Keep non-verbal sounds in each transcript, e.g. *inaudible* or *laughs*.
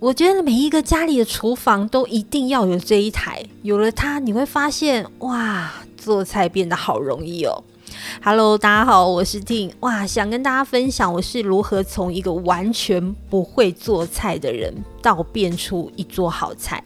我觉得每一个家里的厨房都一定要有这一台，有了它，你会发现哇，做菜变得好容易哦。Hello，大家好，我是 Ting。哇，想跟大家分享我是如何从一个完全不会做菜的人，到变出一桌好菜。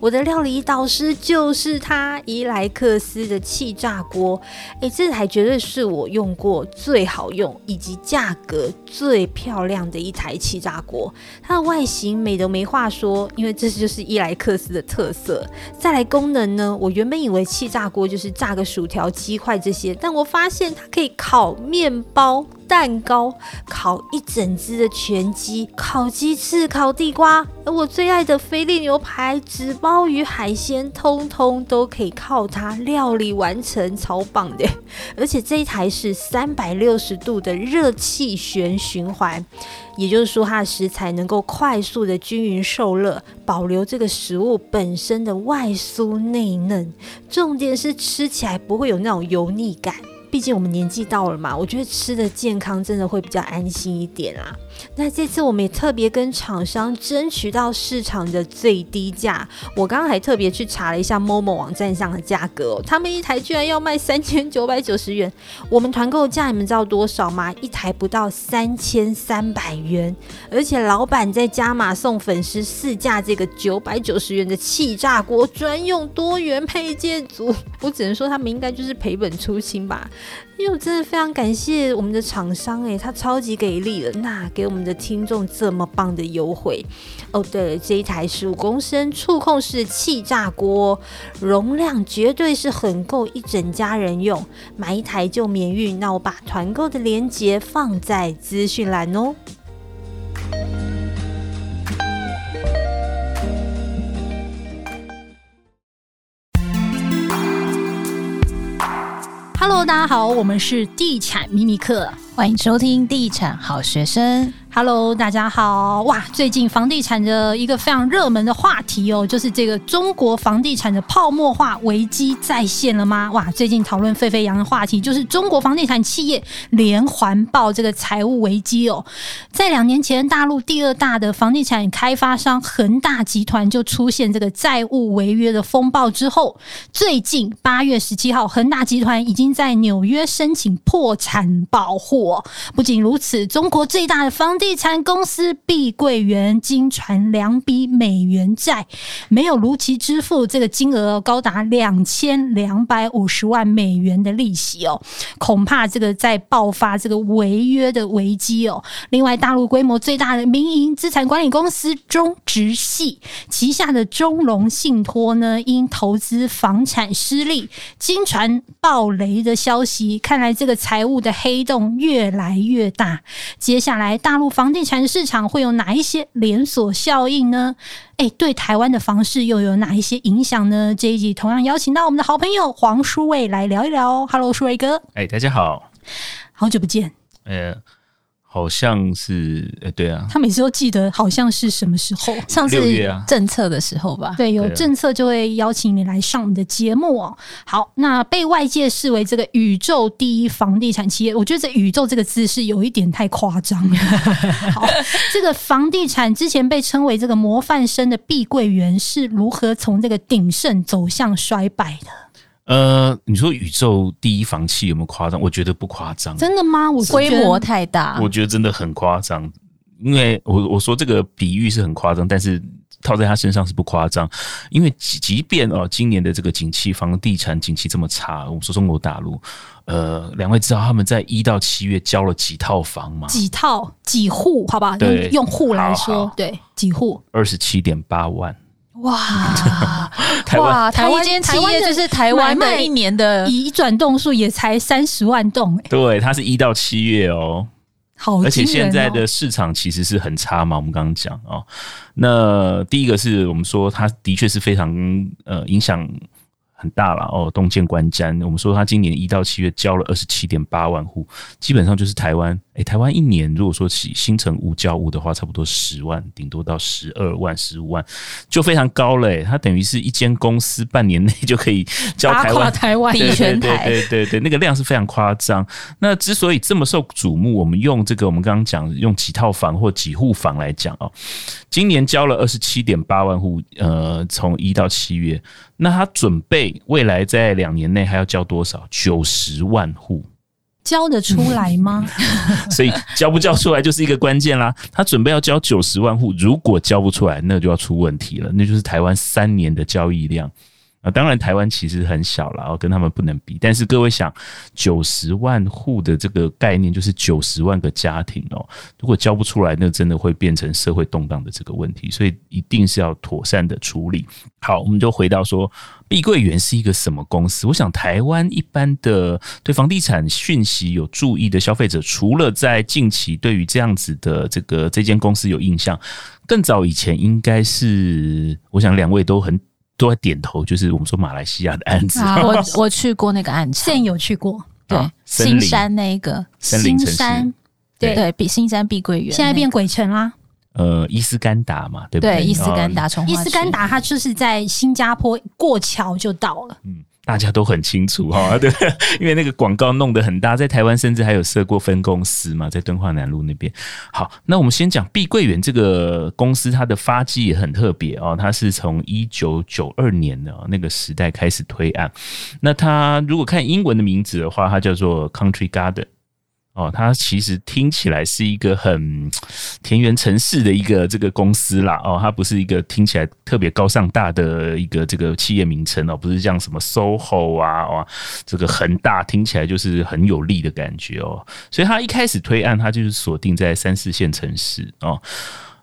我的料理导师就是他，伊莱克斯的气炸锅。诶，这台绝对是我用过最好用以及价格最漂亮的一台气炸锅。它的外形美得没话说，因为这就是伊莱克斯的特色。再来功能呢，我原本以为气炸锅就是炸个薯条、鸡块这些，但我发现它可以烤面包。蛋糕、烤一整只的全鸡、烤鸡翅、烤地瓜，而我最爱的菲力牛排、纸包鱼、海鲜，通通都可以靠它料理完成，超棒的！而且这一台是三百六十度的热气旋循环，也就是说它的食材能够快速的均匀受热，保留这个食物本身的外酥内嫩。重点是吃起来不会有那种油腻感。毕竟我们年纪到了嘛，我觉得吃的健康真的会比较安心一点啊。那这次我们也特别跟厂商争取到市场的最低价。我刚刚还特别去查了一下 Momo 网站上的价格，他们一台居然要卖三千九百九十元。我们团购价你们知道多少吗？一台不到三千三百元，而且老板在加码送粉丝四架这个九百九十元的气炸锅专用多元配件组。我只能说他们应该就是赔本出清吧。因为我真的非常感谢我们的厂商，诶，他超级给力了，那给我们的听众这么棒的优惠哦。对了，这一台十五公升触控式气炸锅，容量绝对是很够一整家人用，买一台就免运。那我把团购的链接放在资讯栏哦。大家好，我们是地产秘密课，欢迎收听地产好学生。Hello，大家好！哇，最近房地产的一个非常热门的话题哦，就是这个中国房地产的泡沫化危机再现了吗？哇，最近讨论沸沸扬扬的话题就是中国房地产企业连环爆这个财务危机哦。在两年前，大陆第二大的房地产开发商恒大集团就出现这个债务违约的风暴之后，最近八月十七号，恒大集团已经在纽约申请破产保护。不仅如此，中国最大的房地地产公司碧桂园经传两笔美元债没有如期支付，这个金额高达两千两百五十万美元的利息哦，恐怕这个在爆发这个违约的危机哦。另外，大陆规模最大的民营资产管理公司中植系旗下的中融信托呢，因投资房产失利，经传暴雷的消息，看来这个财务的黑洞越来越大。接下来，大陆。房地产市场会有哪一些连锁效应呢？哎，对台湾的房市又有哪一些影响呢？这一集同样邀请到我们的好朋友黄书卫来聊一聊。Hello，书卫哥。哎，大家好，好久不见。呃好像是，哎，对啊，他每次都记得，好像是什么时候？上次政策的时候吧。对，有政策就会邀请你来上我们的节目哦。好，那被外界视为这个宇宙第一房地产企业，我觉得这“宇宙”这个字是有一点太夸张了。*laughs* 好，这个房地产之前被称为这个模范生的碧桂园是如何从这个鼎盛走向衰败的？呃，你说宇宙第一房企有没有夸张？我觉得不夸张。真的吗？我规模太大，我觉得真的很夸张。因为我我说这个比喻是很夸张，但是套在他身上是不夸张。因为即即便哦，今年的这个景气，房地产景气这么差，我们说中国大陆，呃，两位知道他们在一到七月交了几套房吗？几套？几户？好吧，对，用户来说，好好对，几户？二十七点八万。哇，*laughs* 台湾哇，台湾间企业就是台湾那一年的移转栋数也才三十万栋，欸，对，它是一到七月哦，好，而且现在的市场其实是很差嘛，我们刚刚讲哦，那第一个是我们说它的确是非常呃影响很大了哦，东建观瞻。我们说他今年一到七月交了二十七点八万户，基本上就是台湾。诶，台湾一年如果说起新城屋交屋的话，差不多十万，顶多到十二万、十五万，就非常高了。它等于是一间公司半年内就可以交台湾台湾 *laughs* 第一全台，对对对对，那个量是非常夸张。那之所以这么受瞩目，我们用这个我们刚刚讲用几套房或几户房来讲哦，今年交了二十七点八万户，呃，从一到七月。那他准备未来在两年内还要交多少？九十万户，交得出来吗？*laughs* 所以交不交出来就是一个关键啦。他准备要交九十万户，如果交不出来，那就要出问题了。那就是台湾三年的交易量。啊，当然台湾其实很小了，跟他们不能比。但是各位想，九十万户的这个概念就是九十万个家庭哦。如果交不出来，那真的会变成社会动荡的这个问题，所以一定是要妥善的处理。好，我们就回到说，碧桂园是一个什么公司？我想台湾一般的对房地产讯息有注意的消费者，除了在近期对于这样子的这个这间公司有印象，更早以前应该是，我想两位都很。都在点头，就是我们说马来西亚的案子。啊、我 *laughs* 我去过那个案子，现有去过。对，新山那个新山，对对，比新山碧桂园，现在变鬼城啦。呃，伊斯干达嘛，对不对？对，伊斯干达从、哦、伊斯干达，它就是在新加坡过桥就到了。嗯。大家都很清楚哈，*laughs* 对，因为那个广告弄得很大，在台湾甚至还有设过分公司嘛，在敦化南路那边。好，那我们先讲碧桂园这个公司，它的发迹也很特别哦，它是从一九九二年的那个时代开始推案。那它如果看英文的名字的话，它叫做 Country Garden。哦，它其实听起来是一个很田园城市的一个这个公司啦。哦，它不是一个听起来特别高尚大的一个这个企业名称哦，不是像什么 SOHO 啊，哇，这个恒大听起来就是很有力的感觉哦。所以它一开始推案，它就是锁定在三四线城市哦。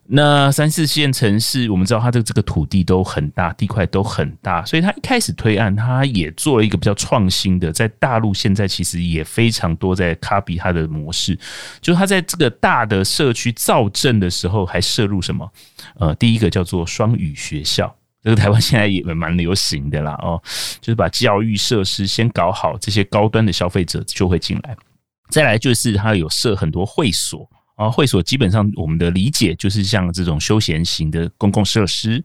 那三四线城市，我们知道它的这个土地都很大，地块都很大，所以它一开始推案，它也做了一个比较创新的，在大陆现在其实也非常多在 copy 它的模式，就是它在这个大的社区造镇的时候，还涉入什么？呃，第一个叫做双语学校，这个台湾现在也蛮流行的啦，哦，就是把教育设施先搞好，这些高端的消费者就会进来。再来就是它有设很多会所。啊，会所基本上我们的理解就是像这种休闲型的公共设施，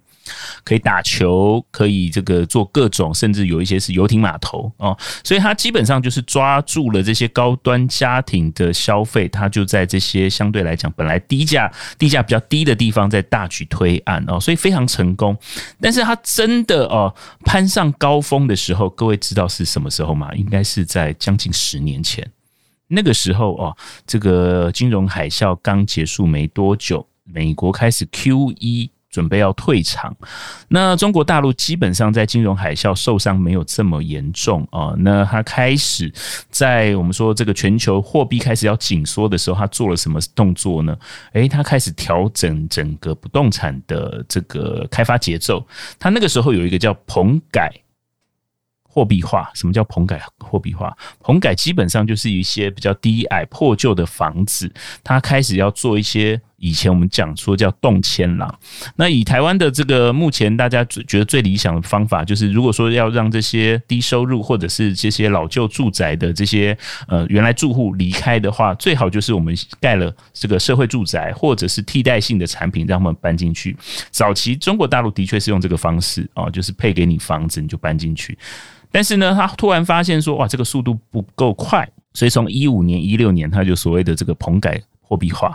可以打球，可以这个做各种，甚至有一些是游艇码头哦，所以它基本上就是抓住了这些高端家庭的消费，它就在这些相对来讲本来低价、地价比较低的地方在大举推案哦，所以非常成功。但是它真的哦攀上高峰的时候，各位知道是什么时候吗？应该是在将近十年前。那个时候哦，这个金融海啸刚结束没多久，美国开始 QE，准备要退场。那中国大陆基本上在金融海啸受伤没有这么严重啊。那他开始在我们说这个全球货币开始要紧缩的时候，他做了什么动作呢？诶，他开始调整整个不动产的这个开发节奏。他那个时候有一个叫棚改。货币化，什么叫棚改货币化？棚改基本上就是一些比较低矮破旧的房子，它开始要做一些以前我们讲说叫动迁廊。那以台湾的这个目前大家觉得最理想的方法，就是如果说要让这些低收入或者是这些老旧住宅的这些呃原来住户离开的话，最好就是我们盖了这个社会住宅或者是替代性的产品，让他们搬进去。早期中国大陆的确是用这个方式啊，就是配给你房子，你就搬进去。但是呢，他突然发现说，哇，这个速度不够快，所以从一五年、一六年，他就所谓的这个棚改货币化，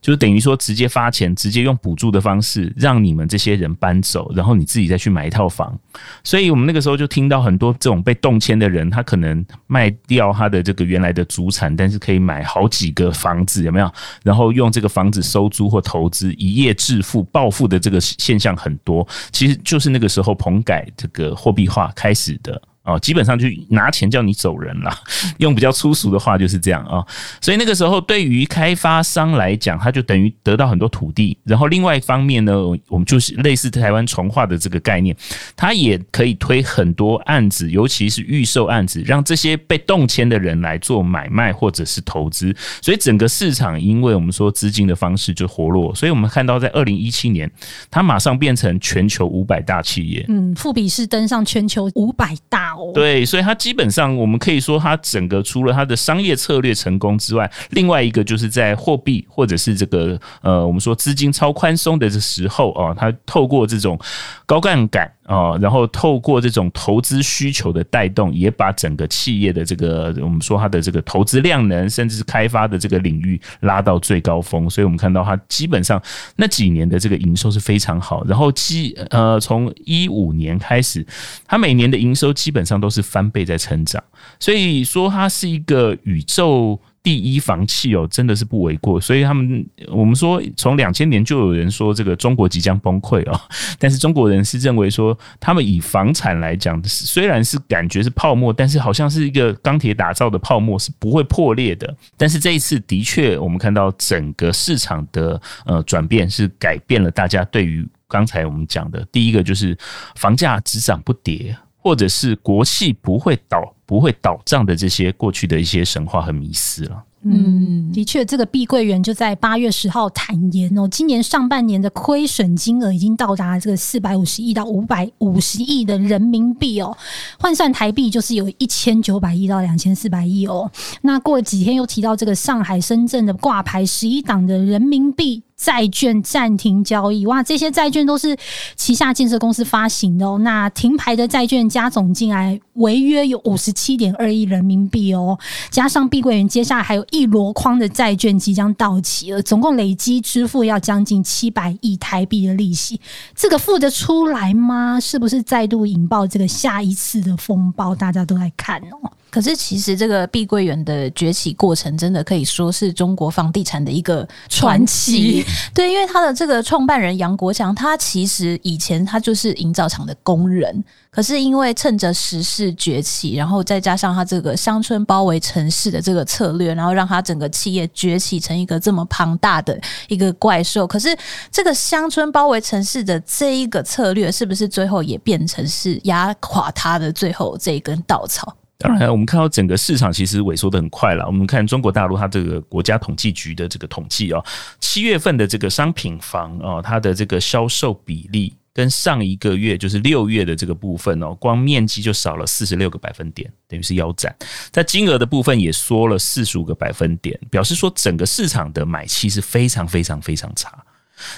就是等于说直接发钱，直接用补助的方式让你们这些人搬走，然后你自己再去买一套房。所以我们那个时候就听到很多这种被动迁的人，他可能卖掉他的这个原来的祖产，但是可以买好几个房子，有没有？然后用这个房子收租或投资，一夜致富、暴富的这个现象很多。其实就是那个时候棚改这个货币化开始的。哦，基本上就拿钱叫你走人了，用比较粗俗的话就是这样啊、哦。所以那个时候，对于开发商来讲，他就等于得到很多土地。然后另外一方面呢，我们就是类似台湾重化的这个概念，他也可以推很多案子，尤其是预售案子，让这些被动迁的人来做买卖或者是投资。所以整个市场，因为我们说资金的方式就活络，所以我们看到在二零一七年，它马上变成全球五百大企业。嗯，富比是登上全球五百大。对，所以它基本上我们可以说，它整个除了它的商业策略成功之外，另外一个就是在货币或者是这个呃，我们说资金超宽松的这时候啊，它透过这种高杠杆啊，然后透过这种投资需求的带动，也把整个企业的这个我们说它的这个投资量能，甚至是开发的这个领域拉到最高峰。所以我们看到它基本上那几年的这个营收是非常好，然后基呃从一五年开始，它每年的营收基本上都是翻倍在成长，所以说它是一个宇宙第一房企哦，真的是不为过。所以他们我们说，从两千年就有人说这个中国即将崩溃哦，但是中国人是认为说，他们以房产来讲，虽然是感觉是泡沫，但是好像是一个钢铁打造的泡沫，是不会破裂的。但是这一次的确，我们看到整个市场的呃转变，是改变了大家对于刚才我们讲的第一个就是房价只涨不跌。或者是国企不会倒、不会倒账的这些过去的一些神话和迷思了。嗯，的确，这个碧桂园就在八月十号坦言哦，今年上半年的亏损金额已经到达这个四百五十亿到五百五十亿的人民币哦，换算台币就是有一千九百亿到两千四百亿哦。那过了几天又提到这个上海、深圳的挂牌十一档的人民币。债券暂停交易，哇！这些债券都是旗下建设公司发行的哦。那停牌的债券加总进来违约有五十七点二亿人民币哦，加上碧桂园接下来还有一箩筐的债券即将到期了，总共累积支付要将近七百亿台币的利息，这个付得出来吗？是不是再度引爆这个下一次的风暴？大家都在看哦。可是，其实这个碧桂园的崛起过程，真的可以说是中国房地产的一个传奇。对，因为他的这个创办人杨国强，他其实以前他就是营造厂的工人，可是因为趁着时势崛起，然后再加上他这个乡村包围城市的这个策略，然后让他整个企业崛起成一个这么庞大的一个怪兽。可是，这个乡村包围城市的这一个策略，是不是最后也变成是压垮他的最后这一根稻草？当然，我们看到整个市场其实萎缩的很快了。我们看中国大陆它这个国家统计局的这个统计哦，七月份的这个商品房哦，它的这个销售比例跟上一个月就是六月的这个部分哦，光面积就少了四十六个百分点，等于是腰斩。在金额的部分也缩了四十五个百分点，表示说整个市场的买气是非常非常非常差。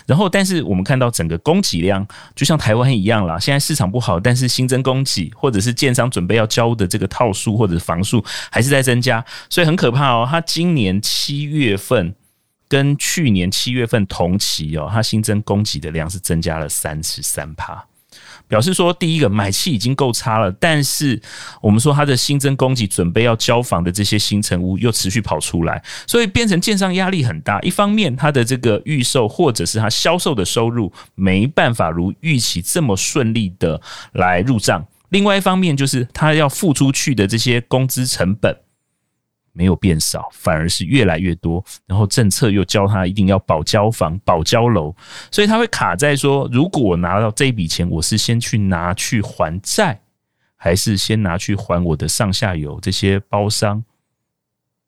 然后，但是我们看到整个供给量就像台湾一样啦，现在市场不好，但是新增供给或者是建商准备要交的这个套数或者房数还是在增加，所以很可怕哦。它今年七月份跟去年七月份同期哦，它新增供给的量是增加了三十三趴。表示说，第一个买气已经够差了，但是我们说它的新增供给准备要交房的这些新成屋又持续跑出来，所以变成建商压力很大。一方面，它的这个预售或者是它销售的收入没办法如预期这么顺利的来入账；另外一方面，就是它要付出去的这些工资成本。没有变少，反而是越来越多。然后政策又教他一定要保交房、保交楼，所以他会卡在说：如果我拿到这一笔钱，我是先去拿去还债，还是先拿去还我的上下游这些包商？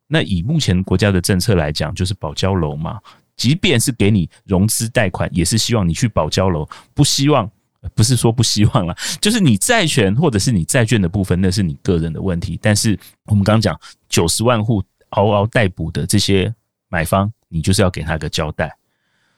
那以目前国家的政策来讲，就是保交楼嘛。即便是给你融资贷款，也是希望你去保交楼，不希望。不是说不希望了，就是你债权或者是你债券的部分，那是你个人的问题。但是我们刚讲九十万户嗷嗷待哺的这些买方，你就是要给他个交代，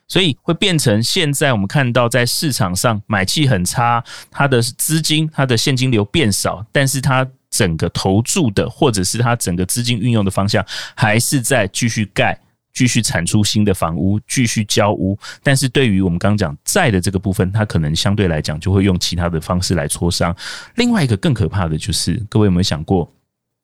所以会变成现在我们看到在市场上买气很差，他的资金、他的现金流变少，但是他整个投注的或者是他整个资金运用的方向还是在继续盖。继续产出新的房屋，继续交屋，但是对于我们刚刚讲债的这个部分，它可能相对来讲就会用其他的方式来磋商。另外一个更可怕的就是，各位有没有想过，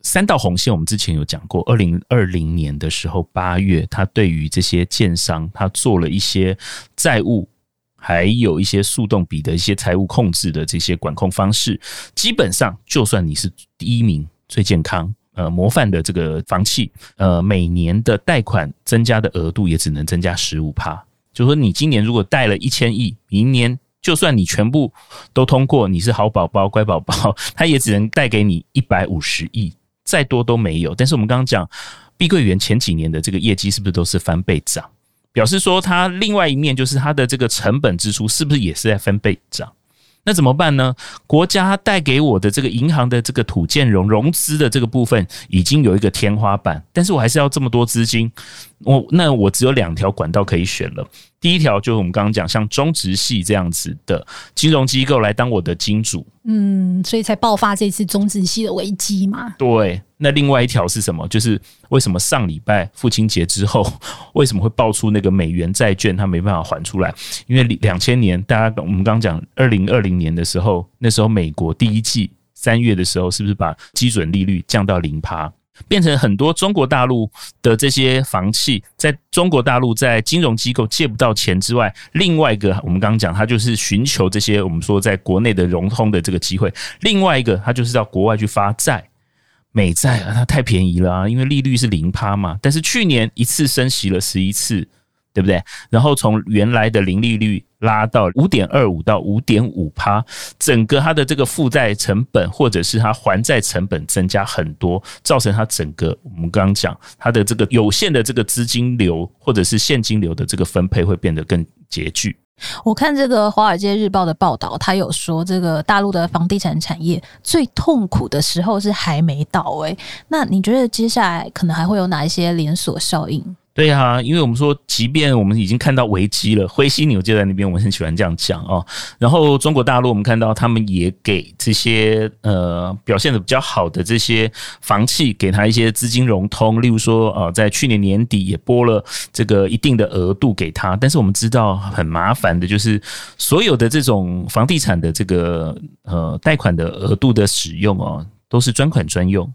三道红线？我们之前有讲过，二零二零年的时候八月，他对于这些建商，他做了一些债务还有一些速动比的一些财务控制的这些管控方式，基本上就算你是第一名最健康呃模范的这个房企，呃每年的贷款增加的额度也只能增加十五趴。就是说你今年如果贷了一千亿，明年就算你全部都通过，你是好宝宝乖宝宝，他也只能贷给你一百五十亿，再多都没有。但是我们刚刚讲碧桂园前几年的这个业绩是不是都是翻倍涨？表示说，它另外一面就是它的这个成本支出是不是也是在翻倍涨？那怎么办呢？国家带给我的这个银行的这个土建融融资的这个部分已经有一个天花板，但是我还是要这么多资金，我那我只有两条管道可以选了。第一条就是我们刚刚讲，像中植系这样子的金融机构来当我的金主，嗯，所以才爆发这次中植系的危机嘛。对，那另外一条是什么？就是为什么上礼拜父亲节之后，*laughs* 为什么会爆出那个美元债券它没办法还出来？因为两千年，大家我们刚讲二零二零年的时候，那时候美国第一季三月的时候，是不是把基准利率降到零趴？变成很多中国大陆的这些房企，在中国大陆在金融机构借不到钱之外，另外一个我们刚刚讲，他就是寻求这些我们说在国内的融通的这个机会；另外一个，他就是到国外去发债，美债啊，它太便宜了啊，因为利率是零趴嘛。但是去年一次升息了十一次。对不对？然后从原来的零利率拉到五点二五到五点五趴，整个它的这个负债成本或者是它还债成本增加很多，造成它整个我们刚刚讲它的这个有限的这个资金流或者是现金流的这个分配会变得更拮据。我看这个《华尔街日报》的报道，他有说这个大陆的房地产产业最痛苦的时候是还没到诶。那你觉得接下来可能还会有哪一些连锁效应？对啊，因为我们说，即便我们已经看到危机了，灰犀牛就在那边，我们很喜欢这样讲哦。然后中国大陆，我们看到他们也给这些呃表现得比较好的这些房企，给他一些资金融通，例如说呃，在去年年底也拨了这个一定的额度给他。但是我们知道很麻烦的就是，所有的这种房地产的这个呃贷款的额度的使用哦，都是专款专用，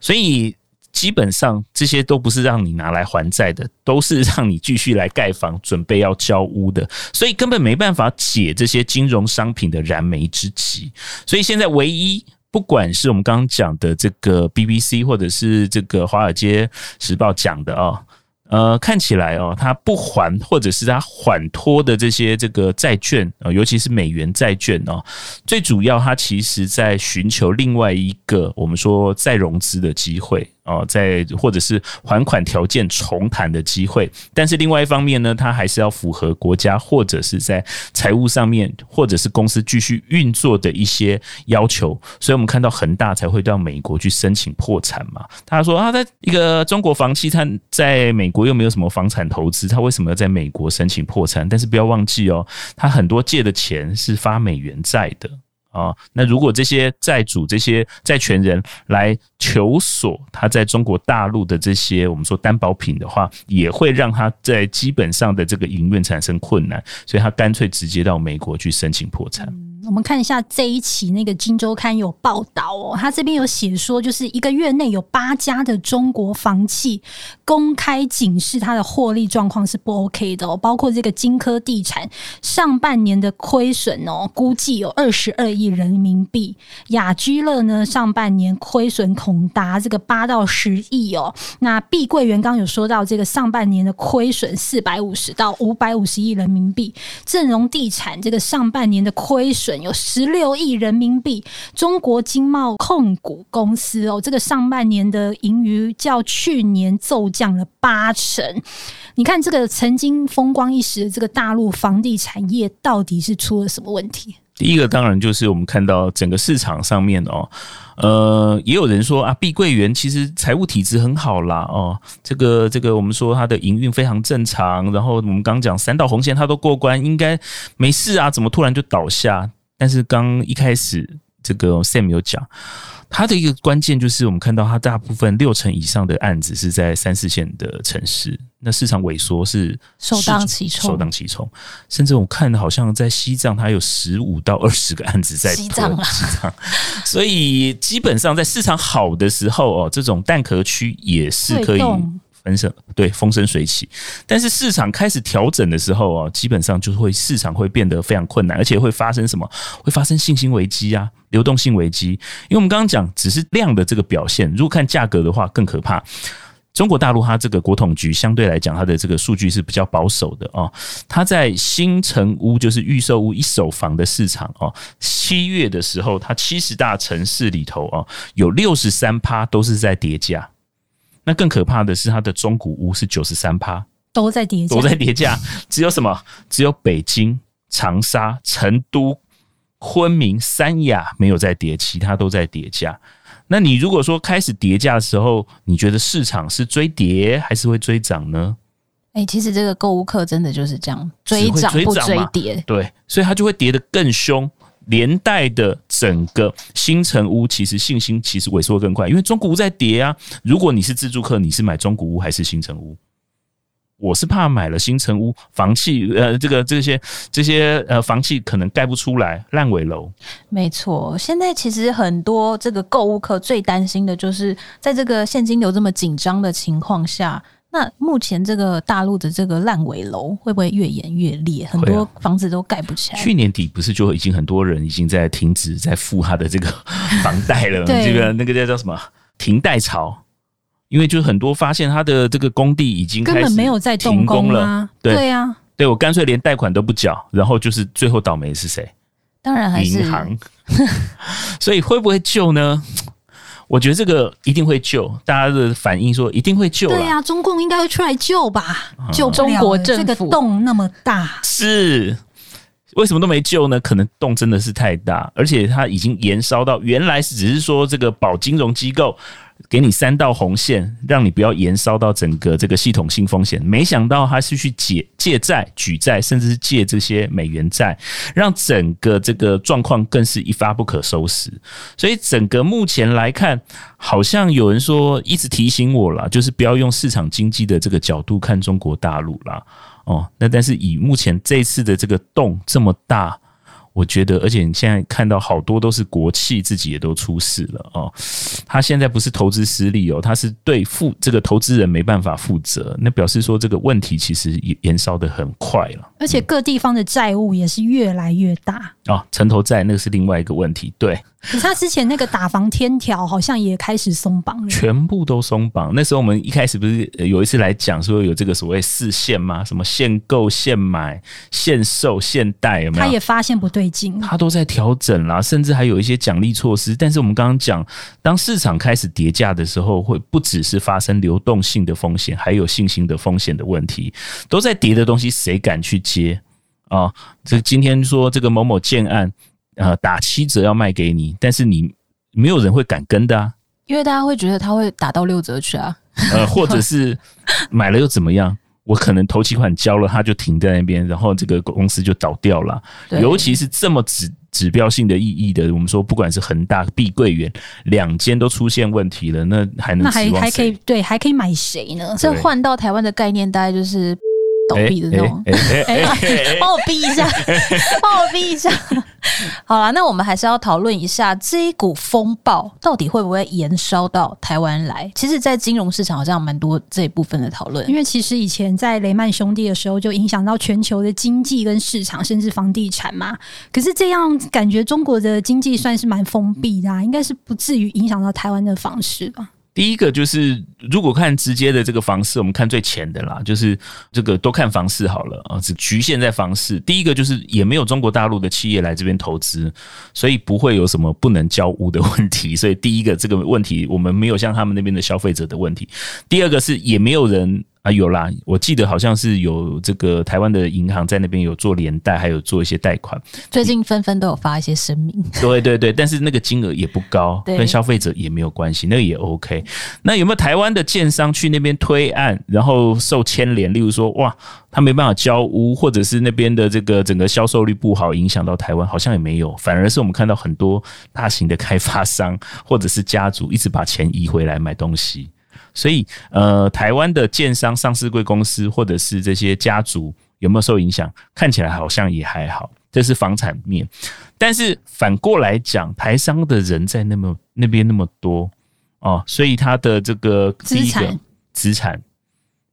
所以。基本上这些都不是让你拿来还债的，都是让你继续来盖房、准备要交屋的，所以根本没办法解这些金融商品的燃眉之急。所以现在唯一，不管是我们刚刚讲的这个 BBC，或者是这个《华尔街时报》讲的啊。呃，看起来哦，他不还或者是他缓托的这些这个债券啊，尤其是美元债券哦，最主要他其实在寻求另外一个我们说再融资的机会哦，在或者是还款条件重谈的机会。但是另外一方面呢，他还是要符合国家或者是在财务上面或者是公司继续运作的一些要求。所以我们看到恒大才会到美国去申请破产嘛。他说他在一个中国房企，他在美。国又没有什么房产投资，他为什么要在美国申请破产？但是不要忘记哦，他很多借的钱是发美元债的啊。那如果这些债主、这些债权人来求索他在中国大陆的这些我们说担保品的话，也会让他在基本上的这个营运产生困难，所以他干脆直接到美国去申请破产。我们看一下这一期那个《金周刊》有报道哦，他这边有写说，就是一个月内有八家的中国房企公开警示，它的获利状况是不 OK 的哦，包括这个金科地产上半年的亏损哦，估计有二十二亿人民币；雅居乐呢，上半年亏损恐达这个八到十亿哦。那碧桂园刚有说到，这个上半年的亏损四百五十到五百五十亿人民币；正荣地产这个上半年的亏损。有十六亿人民币，中国经贸控股公司哦，这个上半年的盈余较去年骤降了八成。你看，这个曾经风光一时的这个大陆房地产业，到底是出了什么问题？第一个当然就是我们看到整个市场上面哦，呃，也有人说啊，碧桂园其实财务体质很好啦哦，这个这个我们说它的营运非常正常，然后我们刚讲三道红线它都过关，应该没事啊，怎么突然就倒下？但是刚一开始，这个 Sam 有讲，他的一个关键就是，我们看到它大部分六成以上的案子是在三四线的城市，那市场萎缩是首当其冲，首当其冲。甚至我看好像在西藏，它有十五到二十个案子在西藏，西藏。*laughs* 所以基本上在市场好的时候哦，这种蛋壳区也是可以。风生对风生水起。但是市场开始调整的时候啊，基本上就会市场会变得非常困难，而且会发生什么？会发生信心危机啊，流动性危机。因为我们刚刚讲只是量的这个表现，如果看价格的话更可怕。中国大陆它这个国统局相对来讲，它的这个数据是比较保守的哦。它在新成屋，就是预售屋一手房的市场哦，七月的时候，它七十大城市里头哦，有六十三趴都是在跌价。那更可怕的是，它的中古屋是九十三趴都在跌价，都在跌价。只有什么？只有北京、长沙、成都、昆明、三亚没有在跌，其他都在跌价。那你如果说开始跌价的时候，你觉得市场是追跌还是会追涨呢？哎、欸，其实这个购物客真的就是这样，追涨不追跌。对，所以它就会跌得更凶，连带的整个新城屋其实信心其实萎缩更快，因为中古屋在跌啊。如果你是自住客，你是买中古屋还是新城屋？我是怕买了新城屋，房契呃，这个这些这些呃房契可能盖不出来，烂尾楼。没错，现在其实很多这个购物客最担心的就是，在这个现金流这么紧张的情况下，那目前这个大陆的这个烂尾楼会不会越演越烈？很多房子都盖不起来。去年底不是就已经很多人已经在停止在付他的这个房贷了？*laughs* 这个那个叫叫什么停贷潮？因为就是很多发现他的这个工地已经开始停工了，根本没有在动工了。对对呀、啊，对我干脆连贷款都不缴，然后就是最后倒霉是谁？当然还是银行。*laughs* 所以会不会救呢？我觉得这个一定会救。大家的反应说一定会救。对呀、啊，中共应该会出来救吧？嗯、救中国这个洞那么大，是为什么都没救呢？可能洞真的是太大，而且它已经延烧到原来是只是说这个保金融机构。给你三道红线，让你不要延烧到整个这个系统性风险。没想到他是去借借债、举债，甚至是借这些美元债，让整个这个状况更是一发不可收拾。所以，整个目前来看，好像有人说一直提醒我了，就是不要用市场经济的这个角度看中国大陆啦。哦，那但是以目前这次的这个洞这么大。我觉得，而且你现在看到好多都是国企自己也都出事了哦。他现在不是投资失利哦，他是对负这个投资人没办法负责，那表示说这个问题其实也延烧的很快了。而且各地方的债务也是越来越大哦，城投债那个是另外一个问题，对。可是他之前那个打房天条好像也开始松绑了，全部都松绑。那时候我们一开始不是有一次来讲说有这个所谓四限吗？什么限购、限买、限售、限贷，有没有？他也发现不对劲，他都在调整啦，甚至还有一些奖励措施。但是我们刚刚讲，当市场开始跌价的时候，会不只是发生流动性的风险，还有信心的风险的问题。都在跌的东西，谁敢去接啊？这今天说这个某某建案。呃，打七折要卖给你，但是你没有人会敢跟的啊，因为大家会觉得他会打到六折去啊，呃，或者是买了又怎么样？我可能头期款交了，它就停在那边，然后这个公司就倒掉了。尤其是这么指指标性的意义的，我们说不管是恒大、碧桂园两间都出现问题了，那还能那还还可以对，还可以买谁呢？这换到台湾的概念，大概就是。倒闭的那种，哎，帮我逼一下，*laughs* 帮我逼一下。好了，那我们还是要讨论一下这一股风暴到底会不会延烧到台湾来？其实，在金融市场好像蛮多这一部分的讨论，因为其实以前在雷曼兄弟的时候就影响到全球的经济跟市场，甚至房地产嘛。可是这样感觉中国的经济算是蛮封闭的，啊，应该是不至于影响到台湾的房市吧？第一个就是，如果看直接的这个房市，我们看最浅的啦，就是这个都看房市好了啊，只局限在房市。第一个就是也没有中国大陆的企业来这边投资，所以不会有什么不能交屋的问题。*laughs* 所以第一个这个问题，我们没有像他们那边的消费者的问题。第二个是也没有人。啊，有啦！我记得好像是有这个台湾的银行在那边有做连贷，还有做一些贷款。最近纷纷都有发一些声明。对对对，但是那个金额也不高，*laughs* 跟消费者也没有关系，那个也 OK。那有没有台湾的建商去那边推案，然后受牵连？例如说，哇，他没办法交屋，或者是那边的这个整个销售率不好，影响到台湾，好像也没有。反而是我们看到很多大型的开发商或者是家族一直把钱移回来买东西。所以，呃，台湾的建商、上市贵公司或者是这些家族有没有受影响？看起来好像也还好，这是房产面。但是反过来讲，台商的人在那么那边那么多哦，所以他的这个第一个资产，资产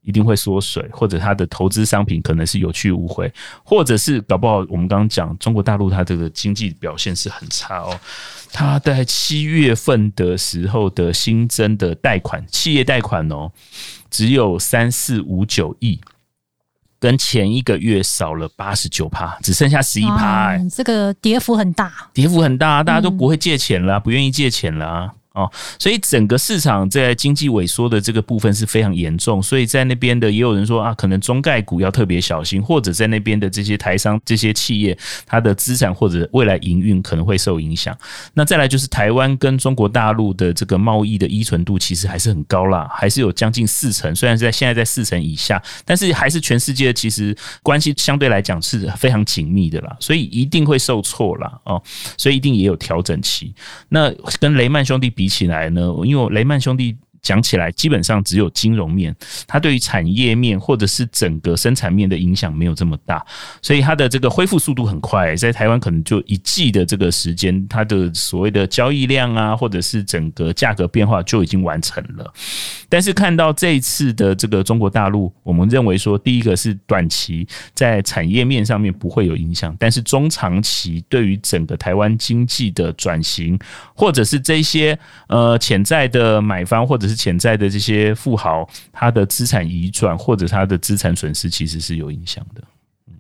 一定会缩水，或者它的投资商品可能是有去无回，或者是搞不好我们刚刚讲中国大陆它这个经济表现是很差哦。它在七月份的时候的新增的贷款，企业贷款哦，只有三四五九亿，跟前一个月少了八十九趴，只剩下十一趴，哎，这个跌幅很大，跌幅很大，大家都不会借钱了，不愿意借钱了。哦，所以整个市场在经济萎缩的这个部分是非常严重，所以在那边的也有人说啊，可能中概股要特别小心，或者在那边的这些台商、这些企业，它的资产或者未来营运可能会受影响。那再来就是台湾跟中国大陆的这个贸易的依存度其实还是很高啦，还是有将近四成，虽然是在现在在四成以下，但是还是全世界其实关系相对来讲是非常紧密的啦，所以一定会受挫啦哦，所以一定也有调整期。那跟雷曼兄弟比。比起来呢，因为雷曼兄弟。讲起来，基本上只有金融面，它对于产业面或者是整个生产面的影响没有这么大，所以它的这个恢复速度很快。在台湾可能就一季的这个时间，它的所谓的交易量啊，或者是整个价格变化就已经完成了。但是看到这一次的这个中国大陆，我们认为说，第一个是短期在产业面上面不会有影响，但是中长期对于整个台湾经济的转型，或者是这些呃潜在的买方或者是潜在的这些富豪，他的资产移转或者他的资产损失，其实是有影响的。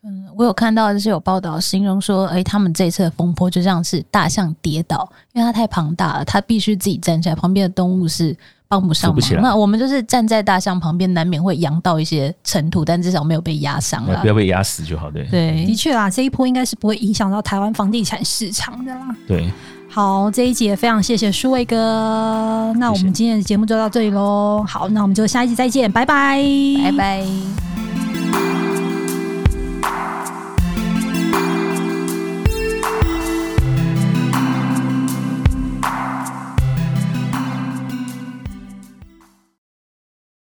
嗯，我有看到就是有报道形容说，哎，他们这一次的风波就像是大象跌倒，因为它太庞大了，它必须自己站起来，旁边的动物是帮不上忙。那我们就是站在大象旁边，难免会扬到一些尘土，但至少没有被压伤了，不要被压死就好。对，对，的确啦，这一波应该是不会影响到台湾房地产市场的啦。对。好，这一集也非常谢谢舒卫哥。那我们今天的节目就到这里喽。好，那我们就下一集再见，拜拜，拜拜。